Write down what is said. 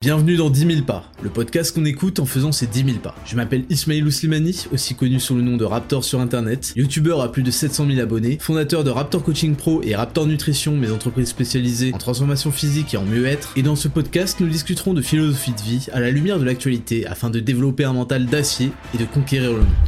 Bienvenue dans 10 000 pas, le podcast qu'on écoute en faisant ces 10 000 pas. Je m'appelle Ismail Ouslimani, aussi connu sous le nom de Raptor sur internet, youtubeur à plus de 700 000 abonnés, fondateur de Raptor Coaching Pro et Raptor Nutrition, mes entreprises spécialisées en transformation physique et en mieux-être. Et dans ce podcast, nous discuterons de philosophie de vie à la lumière de l'actualité afin de développer un mental d'acier et de conquérir le monde.